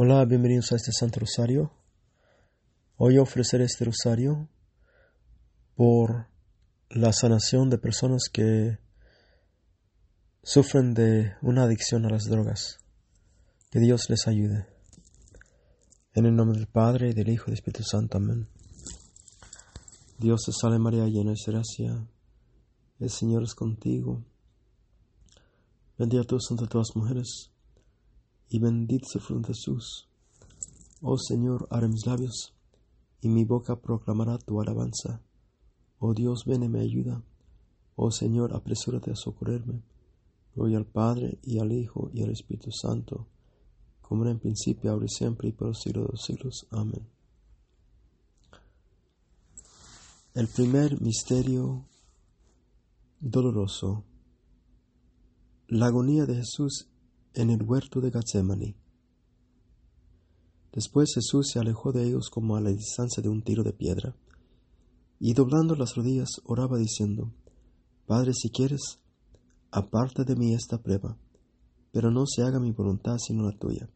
Hola, bienvenidos a este Santo Rosario. Hoy ofreceré este rosario por la sanación de personas que sufren de una adicción a las drogas. Que Dios les ayude. En el nombre del Padre, y del Hijo y del Espíritu Santo. Amén. Dios te salve María, llena de gracia. El Señor es contigo. Bendita tú entre todas las mujeres y bendito el fruto Jesús. Oh Señor, abre mis labios, y mi boca proclamará tu alabanza. Oh Dios, ven y me ayuda. Oh Señor, apresúrate a socorrerme. Gloria al Padre, y al Hijo, y al Espíritu Santo, como era en principio, ahora y siempre, y por los siglos de los siglos. Amén. El primer misterio doloroso. La agonía de Jesús en el huerto de Getsemaní. Después Jesús se alejó de ellos como a la distancia de un tiro de piedra, y doblando las rodillas oraba diciendo, Padre, si quieres, aparta de mí esta prueba, pero no se haga mi voluntad sino la tuya.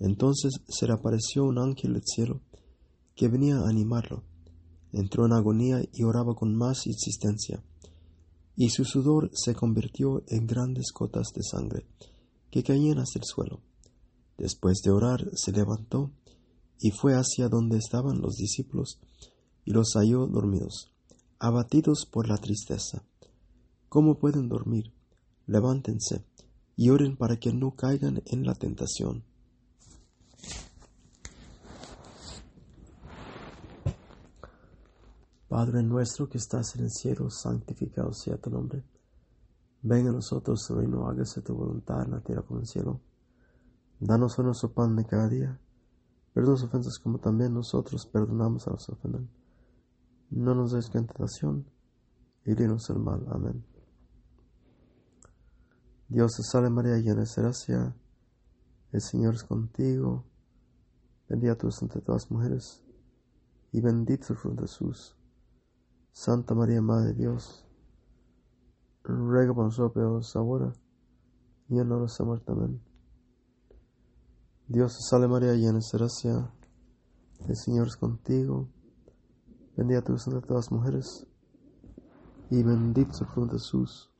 Entonces se le apareció un ángel del cielo que venía a animarlo. Entró en agonía y oraba con más insistencia, y su sudor se convirtió en grandes gotas de sangre que caían hasta el suelo. Después de orar, se levantó y fue hacia donde estaban los discípulos y los halló dormidos, abatidos por la tristeza. ¿Cómo pueden dormir? Levántense y oren para que no caigan en la tentación. Padre nuestro que estás en el cielo, santificado sea tu nombre Venga a nosotros tu reino, hágase tu voluntad en la tierra como en el cielo. Danos hoy nuestro pan de cada día. Perdona las ofensas como también nosotros perdonamos a los que. No nos des tentación y líbranos del mal. Amén. Dios te salve María, llena de gracia. El Señor es contigo. Bendita tú entre todas las mujeres y bendito el fruto de Jesús. Santa María, Madre de Dios ruega por nosotros ahora y en hora. Amén. Dios te salve María, llena de gracia, el Señor es contigo, bendita tú entre todas las mujeres, y bendito es fruto de Jesús.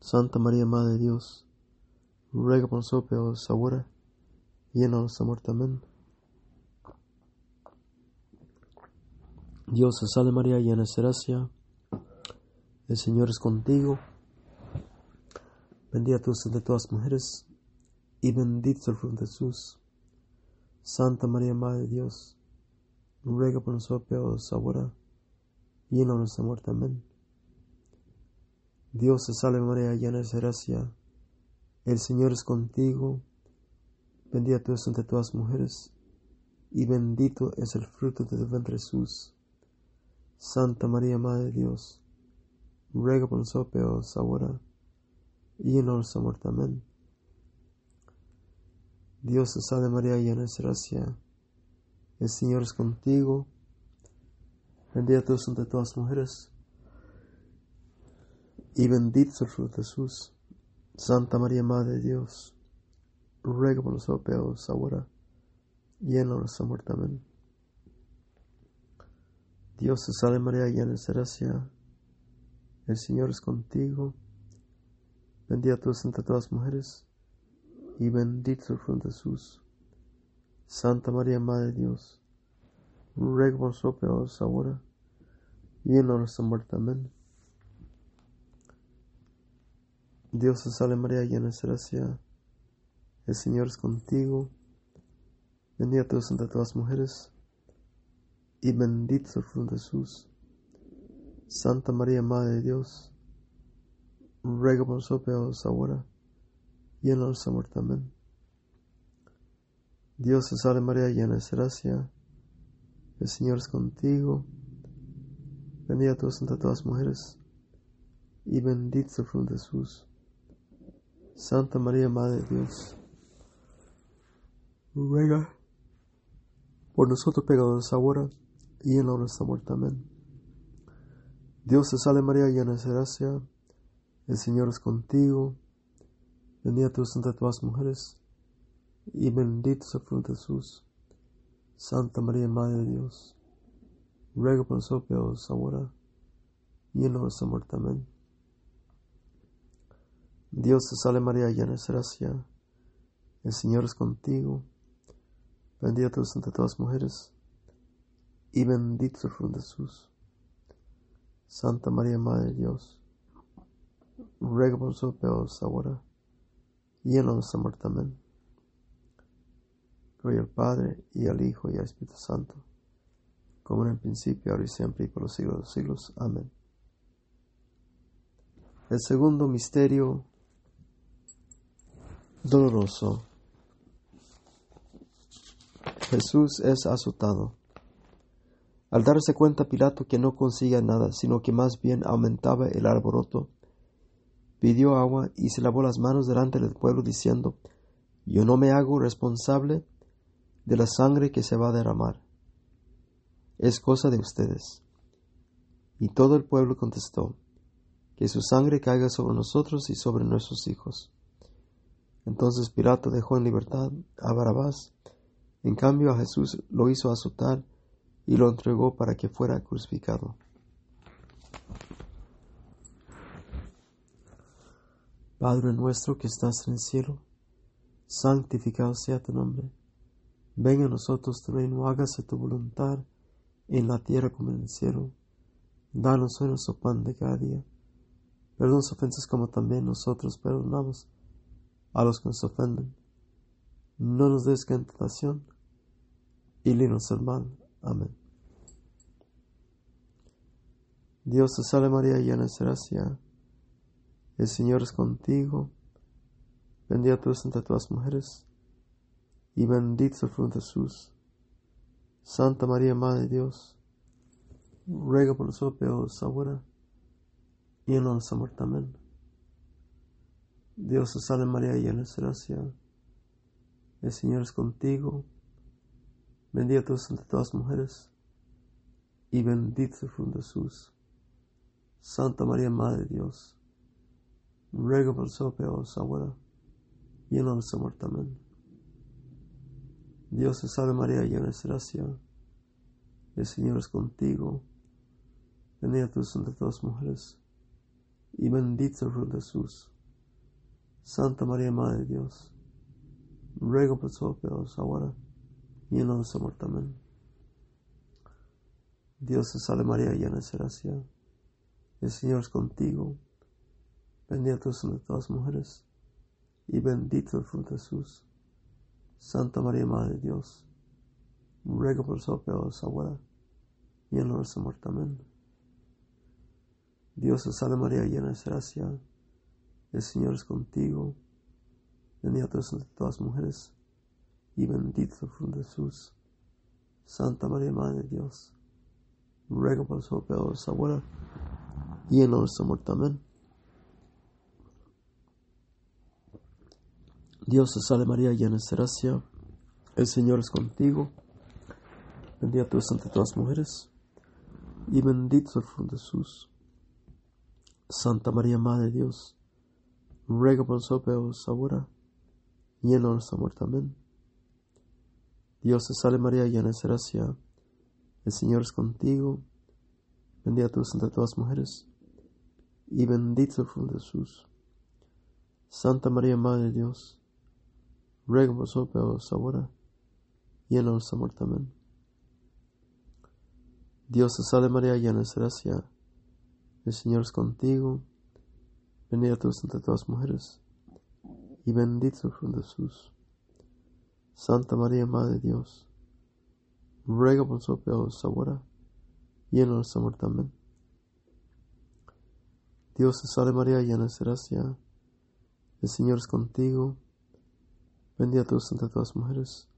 Santa María, Madre de Dios, ruega por nosotros ahora y en hora. Amén. Dios te salve María, llena de gracia, el Señor es contigo. Bendita tú entre todas mujeres, y bendito el fruto de Jesús. Santa María, Madre de Dios, ruega por nosotros ahora y en la nuestra muerte. Amén. Dios te salve María, llena de gracia. El Señor es contigo. Bendita tú entre todas las mujeres, y bendito es el fruto de tu vientre Jesús. Santa María, Madre de Dios, ruega por nosotros ahora y en nuestra muerte. Amén. Dios te salve María, llena de gracia. El Señor es contigo. Bendita tú entre todas las mujeres. Y bendito es el fruto de Jesús. Santa María, Madre de Dios, ruega por nosotros ahora y en nuestra muerte. Amén. Dios te salve María, llena de gracia. El Señor es contigo. Bendita tú entre todas las mujeres, y bendito el fruto de Jesús. Santa María, Madre de Dios, ruega por nosotros ahora y en nuestra muerte. Amén. Dios te salve María, llena de gracia. El Señor es contigo. Bendita tú entre todas las mujeres, y bendito el fruto de Jesús. Santa María, Madre de Dios, ruega por nosotros ahora y en nuestra muerte. Amén. Dios te salve María, llena de gracia, el Señor es contigo, bendita tú entre todas las mujeres, y bendito es el fruto de Jesús. Santa María, Madre de Dios, ruega por nosotros pecadores ahora y en la hora de nuestra muerte. Amén. Dios te salve María, llena de gracia, el Señor es contigo, bendita tú entre todas las mujeres, y bendito es el fruto de Jesús. Santa María, Madre de Dios, ruega por nosotros ahora y en nuestra muerte. Amén. Dios te salve María, llena de gracia, el Señor es contigo, bendita tú entre todas las mujeres, y bendito es el fruto de Jesús. Santa María, Madre de Dios, ruega por nosotros ahora y en nuestra muerte. Amén. Gloria al Padre, y al Hijo, y al Espíritu Santo, como en el principio, ahora y siempre, y por los siglos de los siglos. Amén. El segundo misterio doloroso. Jesús es azotado. Al darse cuenta Pilato que no consigue nada, sino que más bien aumentaba el alboroto, pidió agua y se lavó las manos delante del pueblo diciendo, Yo no me hago responsable de la sangre que se va a derramar. Es cosa de ustedes. Y todo el pueblo contestó, que su sangre caiga sobre nosotros y sobre nuestros hijos. Entonces Pilato dejó en libertad a Barabás, en cambio a Jesús lo hizo azotar y lo entregó para que fuera crucificado. Padre nuestro que estás en el cielo, santificado sea tu nombre Venga a nosotros tu reino, hágase tu voluntad en la tierra como en el cielo. Danos hoy nuestro pan de cada día. Perdona ofensas como también nosotros perdonamos a los que nos ofenden. No nos des tentación y líbranos del mal. Amén. Dios te salve María, llena de gracia. El Señor es contigo. Bendita tú entre todas las mujeres y bendito el fruto de Jesús. Santa María, Madre de Dios, ruega por nosotros peores ahora y en nuestra muerte. Amén. Dios te salve María, llena de gracia. El Señor es contigo. Bendita tú entre todas mujeres y bendito el fruto de Jesús. Santa María, Madre de Dios, ruega por nosotros peores ahora y en nuestra muerte. Amén. Dios te salve María, llena de gracia. El Señor es contigo. Bendita tú entre todas mujeres. Y bendito el fruto Jesús. Santa María, Madre de Dios. Ruego por nosotros ahora y en nuestra muerte. Amén. Dios te salve María, llena de gracia. El Señor es contigo. Bendita tú entre todas las mujeres. Y bendito el fruto de Jesús. Santa María, Madre de Dios, ruega por nosotros ahora y en nuestra muerte. Amén. Dios te salve María, llena de gracia, el Señor es contigo, bendita tú entre todas las mujeres, y bendito fruto de Jesús. Santa María, Madre de Dios, ruega por nosotros ahora y en nuestra muerte. Amén. Dios te salve María, llena de gracia, el Señor es contigo, bendita tú entre todas las mujeres, y bendito es el fruto de Jesús. Santa María, Madre de Dios, ruega por nosotros ahora y en nuestra muerte. Amén. Dios te salve María, llena de gracia, el Señor es contigo, bendita tú entre todas las mujeres, y bendito el fruto de Jesús. Santa María, Madre de Dios, ruega por nosotros ahora y en nuestra muerte. Dios te salve María, llena de gracia, el Señor es contigo, bendita tú entre todas las mujeres, y bendito el fruto de Jesús. Santa María, Madre de Dios, ruega por nosotros ahora y en nuestra muerte. Amén. Dios te salve María, llena de gracia, el Señor es contigo, Bendita tú entre todas las mujeres,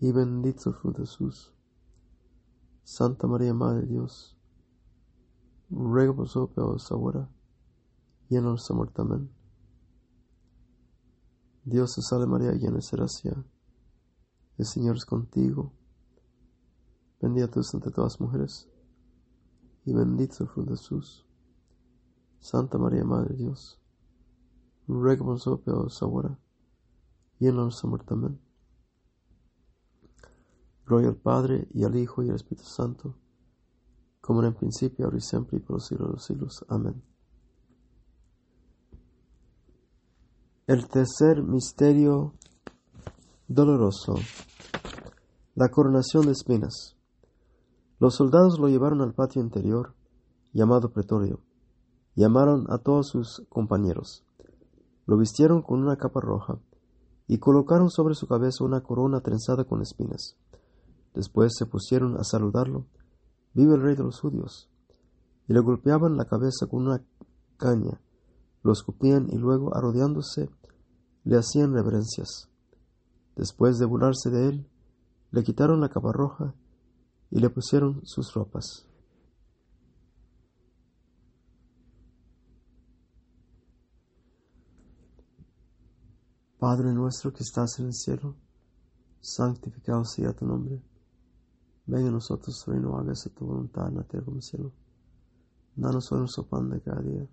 y bendito fruto de Jesús. Santa María, Madre de Dios, ruega por nosotros ahora y en nuestra muerte. Amén. Dios te salve María, llena de gracia. El Señor es contigo. Bendita tú entre todas las mujeres, y bendito el fruto de Jesús. Santa María, Madre de Dios, ruega por nosotros ahora y en la muerte. Amén. Gloria al Padre, y al Hijo, y al Espíritu Santo, como en principio, ahora y siempre, y por los siglos de los siglos. Amén. El tercer misterio doloroso, la coronación de espinas. Los soldados lo llevaron al patio interior, llamado pretorio, llamaron a todos sus compañeros. Lo vistieron con una capa roja y colocaron sobre su cabeza una corona trenzada con espinas. Después se pusieron a saludarlo. Vive el rey de los judíos. Y le golpeaban la cabeza con una caña, lo escupían y luego, arrodillándose, le hacían reverencias. Después de burlarse de él, le quitaron la capa roja y le pusieron sus ropas. Padre nuestro que estás en el cielo, santificado sea tu nombre. Venga a nosotros reino, hágase tu voluntad en la tierra como cielo. Danos hoy nuestro pan de cada día.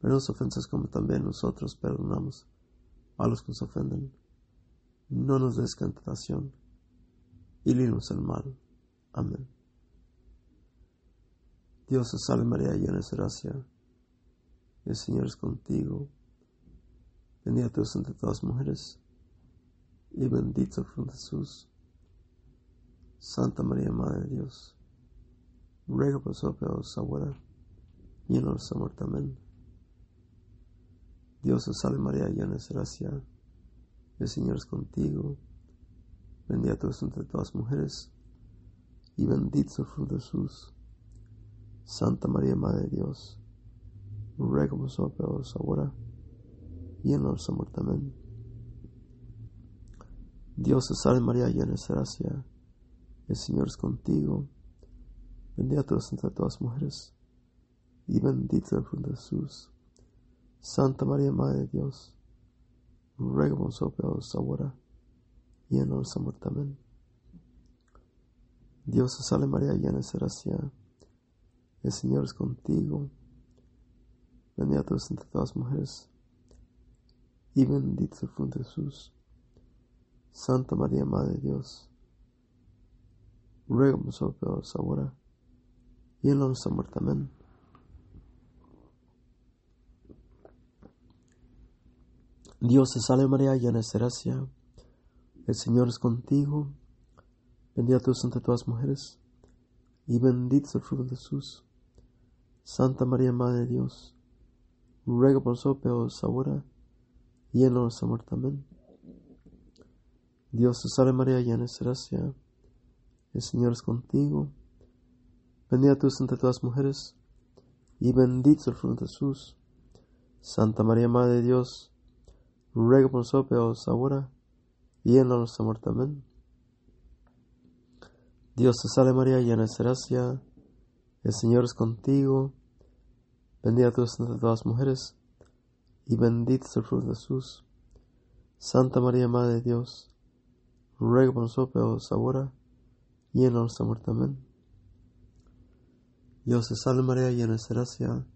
Pero nos ofensas como también nosotros perdonamos a los que nos ofenden. No nos des tentación y líbranos del mal. Amén. Dios te salve María, llena de gracia. El Señor es contigo Bendita tú entre todas las mujeres, y bendito fruto Jesús. Santa María, Madre de Dios, ruega por nosotros ahora y en nuestra muerte. Amén. Dios te salve María, llena de gracia, el Señor es contigo. Bendita tú entre todas las mujeres, y bendito el fruto de Jesús. Santa María, Madre de Dios, ruega por nosotros ahora y en nuestra muerte. Amén. Dios te salve María, llena de gracia, el Señor es contigo, bendita tú eres entre todas las mujeres, y bendito el fruto de Jesús. Santa María, Madre de Dios, ruega por nosotros ahora y en nuestra muerte. Amén. Dios te salve María, llena de gracia, el Señor es contigo, bendita tú entre todas las mujeres, y bendito el fruto de Jesús. Santa María, Madre de Dios, ruega por nosotros ahora y en nuestra muerte. Amén. Dios te salve María, llena de gracia, el Señor es contigo, bendita tú entre todas las mujeres, y bendito el fruto de Jesús. Santa María, Madre de Dios, ruega por nosotros ahora y en nuestra muerte. Amén. Dios te salve María, llena de gracia. El Señor es contigo. Bendita tú entre todas las mujeres, y bendito el fruto de Jesús. Santa María, Madre de Dios, ruega por nosotros ahora y en nuestra muerte. Dios te salve María, llena de gracia. El Señor es contigo. Bendita tú entre todas las mujeres, y bendito es el fruto de Jesús. Santa María, Madre de Dios, ruega por nosotros ahora y en nuestra muerte. Amén. Dios te salve María, llena de gracia,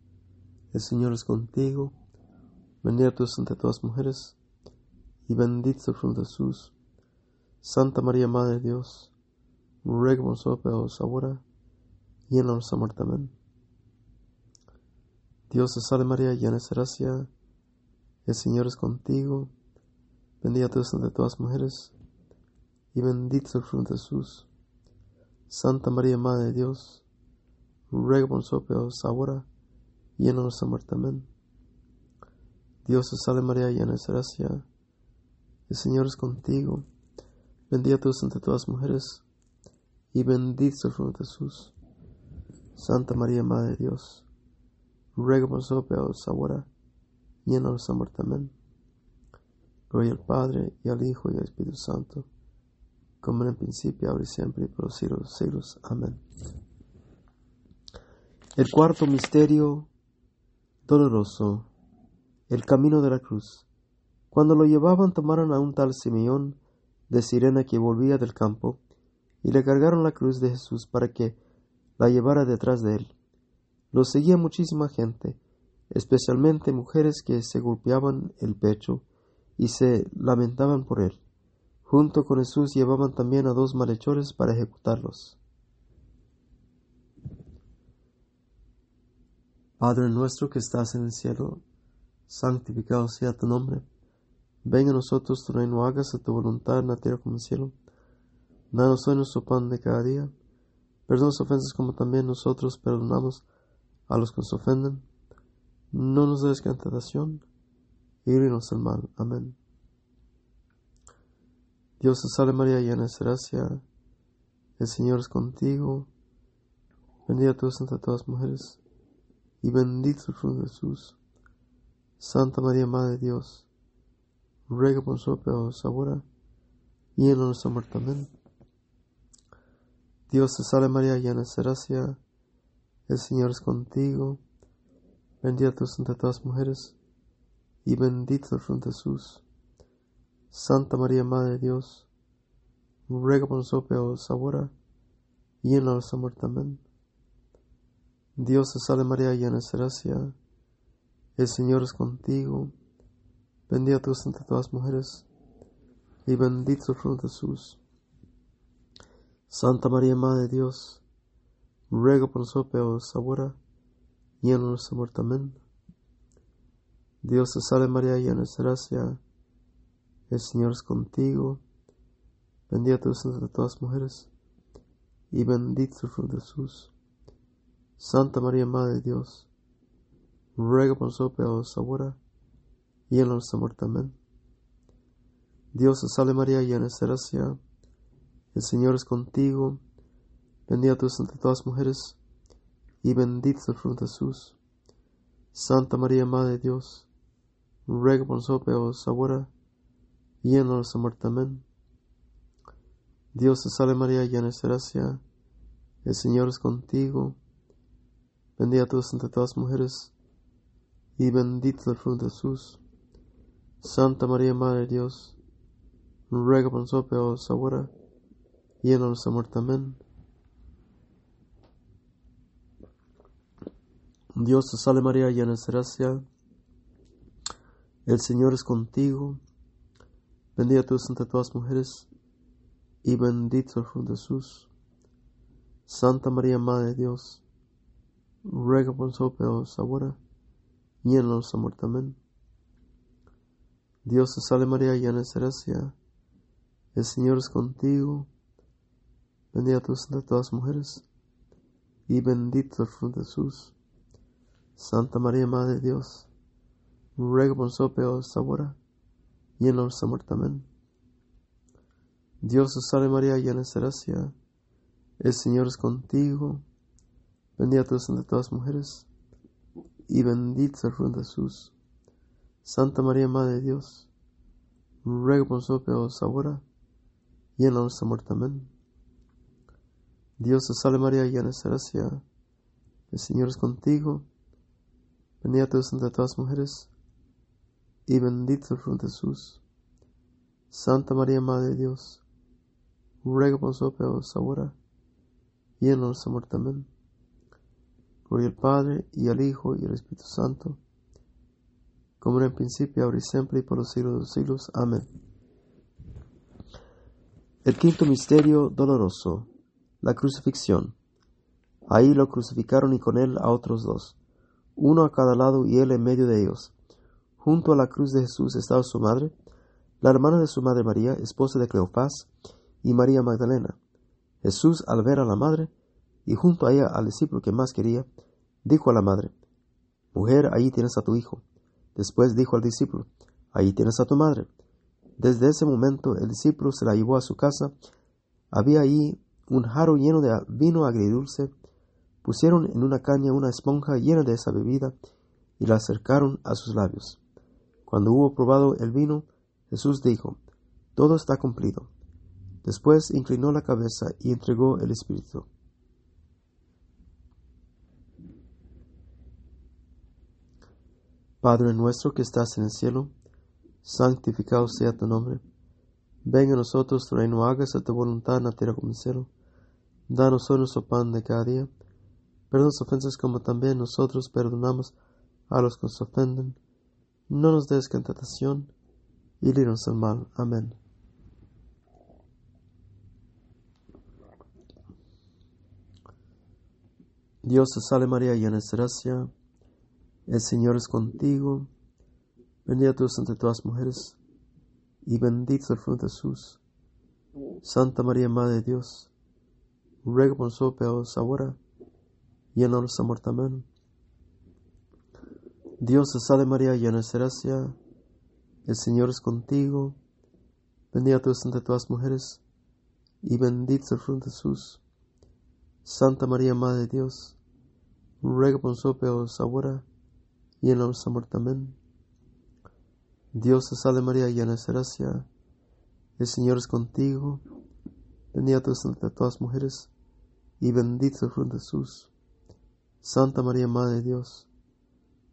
el Señor es contigo, bendita tú entre todas mujeres, y bendito el fruto de Jesús. Santa María, Madre de Dios, ruega por nosotros ahora y en nuestra muerte. Amén. Dios te salve María, llena de gracia, el Señor es contigo, bendita tú entre todas mujeres, y bendito el fruto de Jesús. Santa María, Madre de Dios, ruega por nosotros ahora y en nuestra muerte. Amén. Dios te salve María, llena de gracia, el Señor es contigo, bendita tú entre todas las mujeres, y bendito el fruto de Jesús. Santa María, Madre de Dios, ruega por nosotros ahora y en nuestra muerte. Amén. Gloria al Padre, y al Hijo, y al Espíritu Santo, como en el principio, ahora y siempre, y por los siglos de los siglos. Amén. El cuarto misterio doloroso, el camino de la cruz. Cuando lo llevaban, tomaron a un tal Simeón de Sirena que volvía del campo, y le cargaron la cruz de Jesús para que la llevara detrás de él. Lo seguía muchísima gente, especialmente mujeres que se golpeaban el pecho y se lamentaban por él. Junto con Jesús llevaban también a dos malhechores para ejecutarlos. Padre nuestro que estás en el cielo, santificado sea tu nombre. Venga a nosotros tu reino, hágase tu voluntad en la tierra como en el cielo. Danos hoy nuestro pan de cada día. Perdona las ofensas como también nosotros perdonamos a los que nos ofenden. No nos des tentación y líbranos del mal. Amén. Dios te salve María, llena de gracia. El Señor es contigo. Bendita tú entre todas las mujeres y bendito el fruto de Jesús. Santa María, Madre de Dios, ruega por nosotros ahora y en nuestra muerte. Amén. Dios te salve María, llena de gracia. El Señor es contigo. Bendita tú entre todas las mujeres y bendito el fruto de Jesús. Santa María, Madre de Dios, ruega por nosotros ahora y en nuestra muerte. Amén. Dios te salve María, llena de gracia. El Señor es contigo. Bendita tú entre todas las mujeres y bendito el fruto de Jesús. Santa María, Madre de Dios, ruega por nosotros ahora y en nuestra muerte. Amén. Dios te salve María, llena de gracia. El Señor es contigo. Bendita tú entre todas las mujeres, y bendito el fruto de Jesús. Santa María, Madre de Dios, ruega por nosotros ahora y en nuestra muerte. Amén. Dios te salve María, llena de gracia. El Señor es contigo. Bendita tú entre todas las mujeres, y bendito el fruto de Jesús. Santa María, Madre de Dios, ruega por nosotros ahora y en nuestra muerte. Amén. Dios te salve María, llena de gracia, el Señor es contigo, bendita tú entre todas las mujeres, y bendito el fruto de Jesús. Santa María, Madre de Dios, ruega por nosotros ahora y en nuestra muerte. Amén. Dios te salve María, llena de gracia, el Señor es contigo, Bendita tú entre todas las mujeres, y bendito el fruto de Jesús. Santa María, Madre de Dios, ruega por nosotros ahora y en. Dios te salve María, llena de gracia. El Señor es contigo. Bendita tú entre todas las mujeres, y bendito el fruto de Jesús. Santa María, Madre de Dios, ruega por nosotros y en nuestra muerte. Amén. Dios te salve María, llena de gracia. El Señor es contigo. Bendita tú entre todas las mujeres, y fruto de Jesús. Santa María, Madre de Dios, ruega por nosotros ahora y en nuestra muerte. Amén. Dios te salve María, llena de gracia. El Señor es contigo. Bendita tú entre todas las mujeres, y bendito el fruto de Jesús. Santa María, Madre de Dios, ruega por nosotros ahora y en nuestra muerte. Amén. Gloria al Padre, y al Hijo, y al Espíritu Santo, como en el principio, ahora y siempre, y por los siglos de los siglos. Amén. El quinto misterio doloroso, la crucifixión. Ahí lo crucificaron y con él a otros dos, uno a cada lado y él en medio de ellos. Junto a la cruz de Jesús estaba su madre, la hermana de su madre María, esposa de Cleofás, y María Magdalena. Jesús, al ver a la madre, y junto a ella al discípulo que más quería, dijo a la madre, Mujer, ahí tienes a tu hijo. Después dijo al discípulo, Ahí tienes a tu madre. Desde ese momento el discípulo se la llevó a su casa. Había ahí un jarro lleno de vino agridulce. Pusieron en una caña una esponja llena de esa bebida y la acercaron a sus labios. Cuando hubo probado el vino, Jesús dijo, Todo está cumplido. Después inclinó la cabeza y entregó el Espíritu. Padre nuestro que estás en el cielo, santificado sea tu nombre. Venga a nosotros tu reino, hágase tu voluntad en la tierra como en el cielo. Danos hoy nuestro pan de cada día. Perdona las ofensas como también nosotros perdonamos a los que nos ofenden no nos des tentación, y líbranos del mal. Amén. Dios te salve María, llena de gracia, el Señor es contigo, bendita tú entre todas las mujeres, y bendito el fruto de Jesús. Santa María, Madre de Dios, ruega por nosotros ahora y en la nuestra muerte. Dios te salve María, llena de gracia, el Señor es contigo, bendita tú entre todas las mujeres, y bendito el fruto de Jesús. Santa María, Madre de Dios, ruega por nosotros ahora y en muerte. Amén. Dios te salve María, llena de gracia, el Señor es contigo, bendita tú entre todas las mujeres, y bendito es fruto de Jesús. Santa María, Madre de Dios,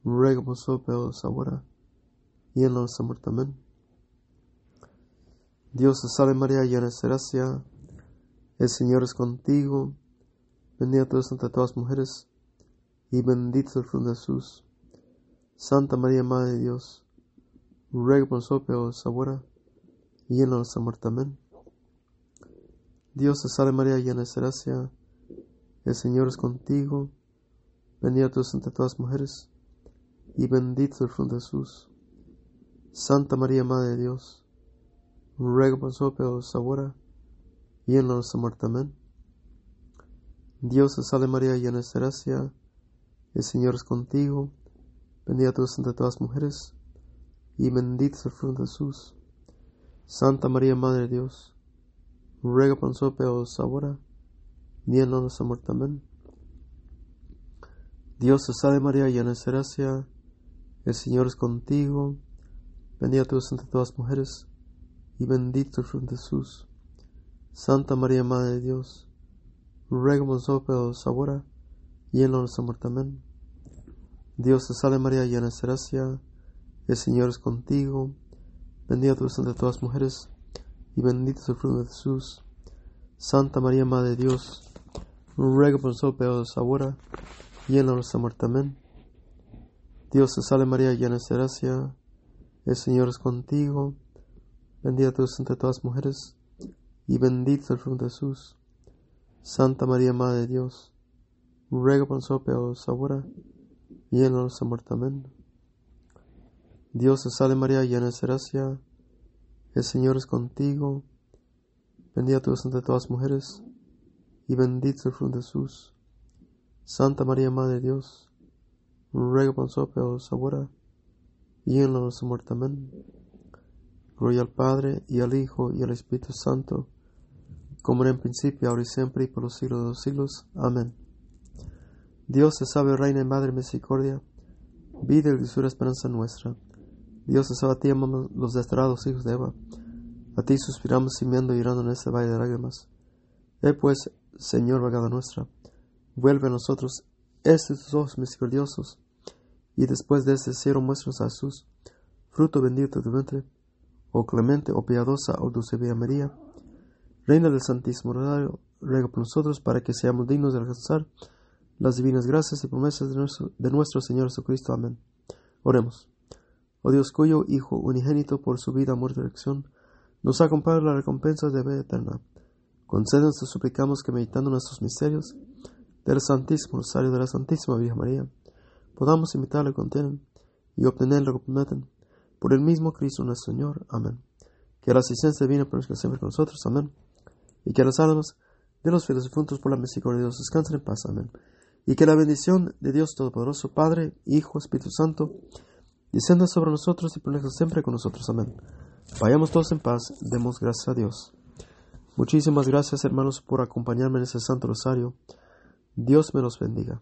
ruega por nosotros ahora y en nuestra muerte. Amén. Dios te salve María, llena de gracia, el Señor es contigo, bendita tú entre todas las mujeres, y bendito es fruto de Jesús. Santa María, Madre de Dios, ruega por nosotros ahora y en nuestra muerte. Amén. Dios te salve María, llena de gracia, el Señor es contigo, bendita tú entre todas las mujeres, y bendito el fruto de Jesús. Santa María, Madre de Dios, ruega por nosotros ahora y en nuestra muerte. Amén. Dios te salve María, llena de gracia, el Señor es contigo, bendita entre todas mujeres, y bendito es el fruto de Jesús. Santa María, Madre de Dios, ruega por nosotros pecadores ahora y en la nuestra muerte. Amén. Dios te salve María, llena de gracia, el Señor es contigo, bendita tú entre todas mujeres, y bendito el fruto de Jesús. Santa María, Madre de Dios, ruega por nosotros ahora y en la nuestra muerte. Amén. Dios te salve María, llena de gracia, el Señor es contigo, bendita tú entre todas las mujeres, y bendito es el fruto de Jesús. Santa María, Madre de Dios, ruega por nosotros pecadores ahora y en la nuestra muerte. Amén. Dios te salve María, llena de gracia, el Señor es contigo, bendita tú entre todas las mujeres, y bendito es el fruto de Jesús. Santa María, Madre de Dios, ruega por nosotros pecadores ahora y en muerte. Amén. Dios te salve María, llena de gracia, el Señor es contigo, bendita tú entre todas las mujeres, y bendito el fruto de Jesús. Santa María, Madre de Dios, ruega por nosotros ahora y en muerte. Amén. Gloria al Padre, y al Hijo, y al Espíritu Santo, como era en principio, ahora y siempre, y por los siglos de los siglos. Amén. Dios te salve, Reina y Madre Misericordia, vida y dulzura esperanza nuestra. Dios te salve a ti, amamos los desterrados hijos de Eva. A ti suspiramos gimiendo y llorando en este valle de lágrimas. He pues, Señor, vagada nuestra, vuelve a nosotros estos ojos misericordiosos, y después de este cielo muéstranos a Jesús, fruto bendito de tu vientre, oh clemente, oh piadosa, oh dulce Vía María, Reina del Santísimo Rosario, ruega por nosotros para que seamos dignos de alcanzar las divinas gracias y promesas de nuestro, de nuestro Señor Jesucristo. Amén. Oremos. Oh Dios cuyo Hijo unigénito por su vida, muerte y elección, nos ha comprado la recompensa de vida eterna. Concédenos, te suplicamos que meditando nuestros misterios del Santísimo Rosario de la Santísima Virgen María, podamos imitar lo que y obtener lo que prometen. Por el mismo Cristo nuestro Señor. Amén. Que la asistencia divina permanezca siempre con nosotros. Amén. Y que las almas de los fieles difuntos por la misericordia de Dios descansen en paz. Amén. Y que la bendición de Dios Todopoderoso, Padre, Hijo, Espíritu Santo, descienda sobre nosotros y permanezca siempre con nosotros. Amén. Vayamos todos en paz, demos gracias a Dios. Muchísimas gracias hermanos por acompañarme en este Santo Rosario. Dios me los bendiga.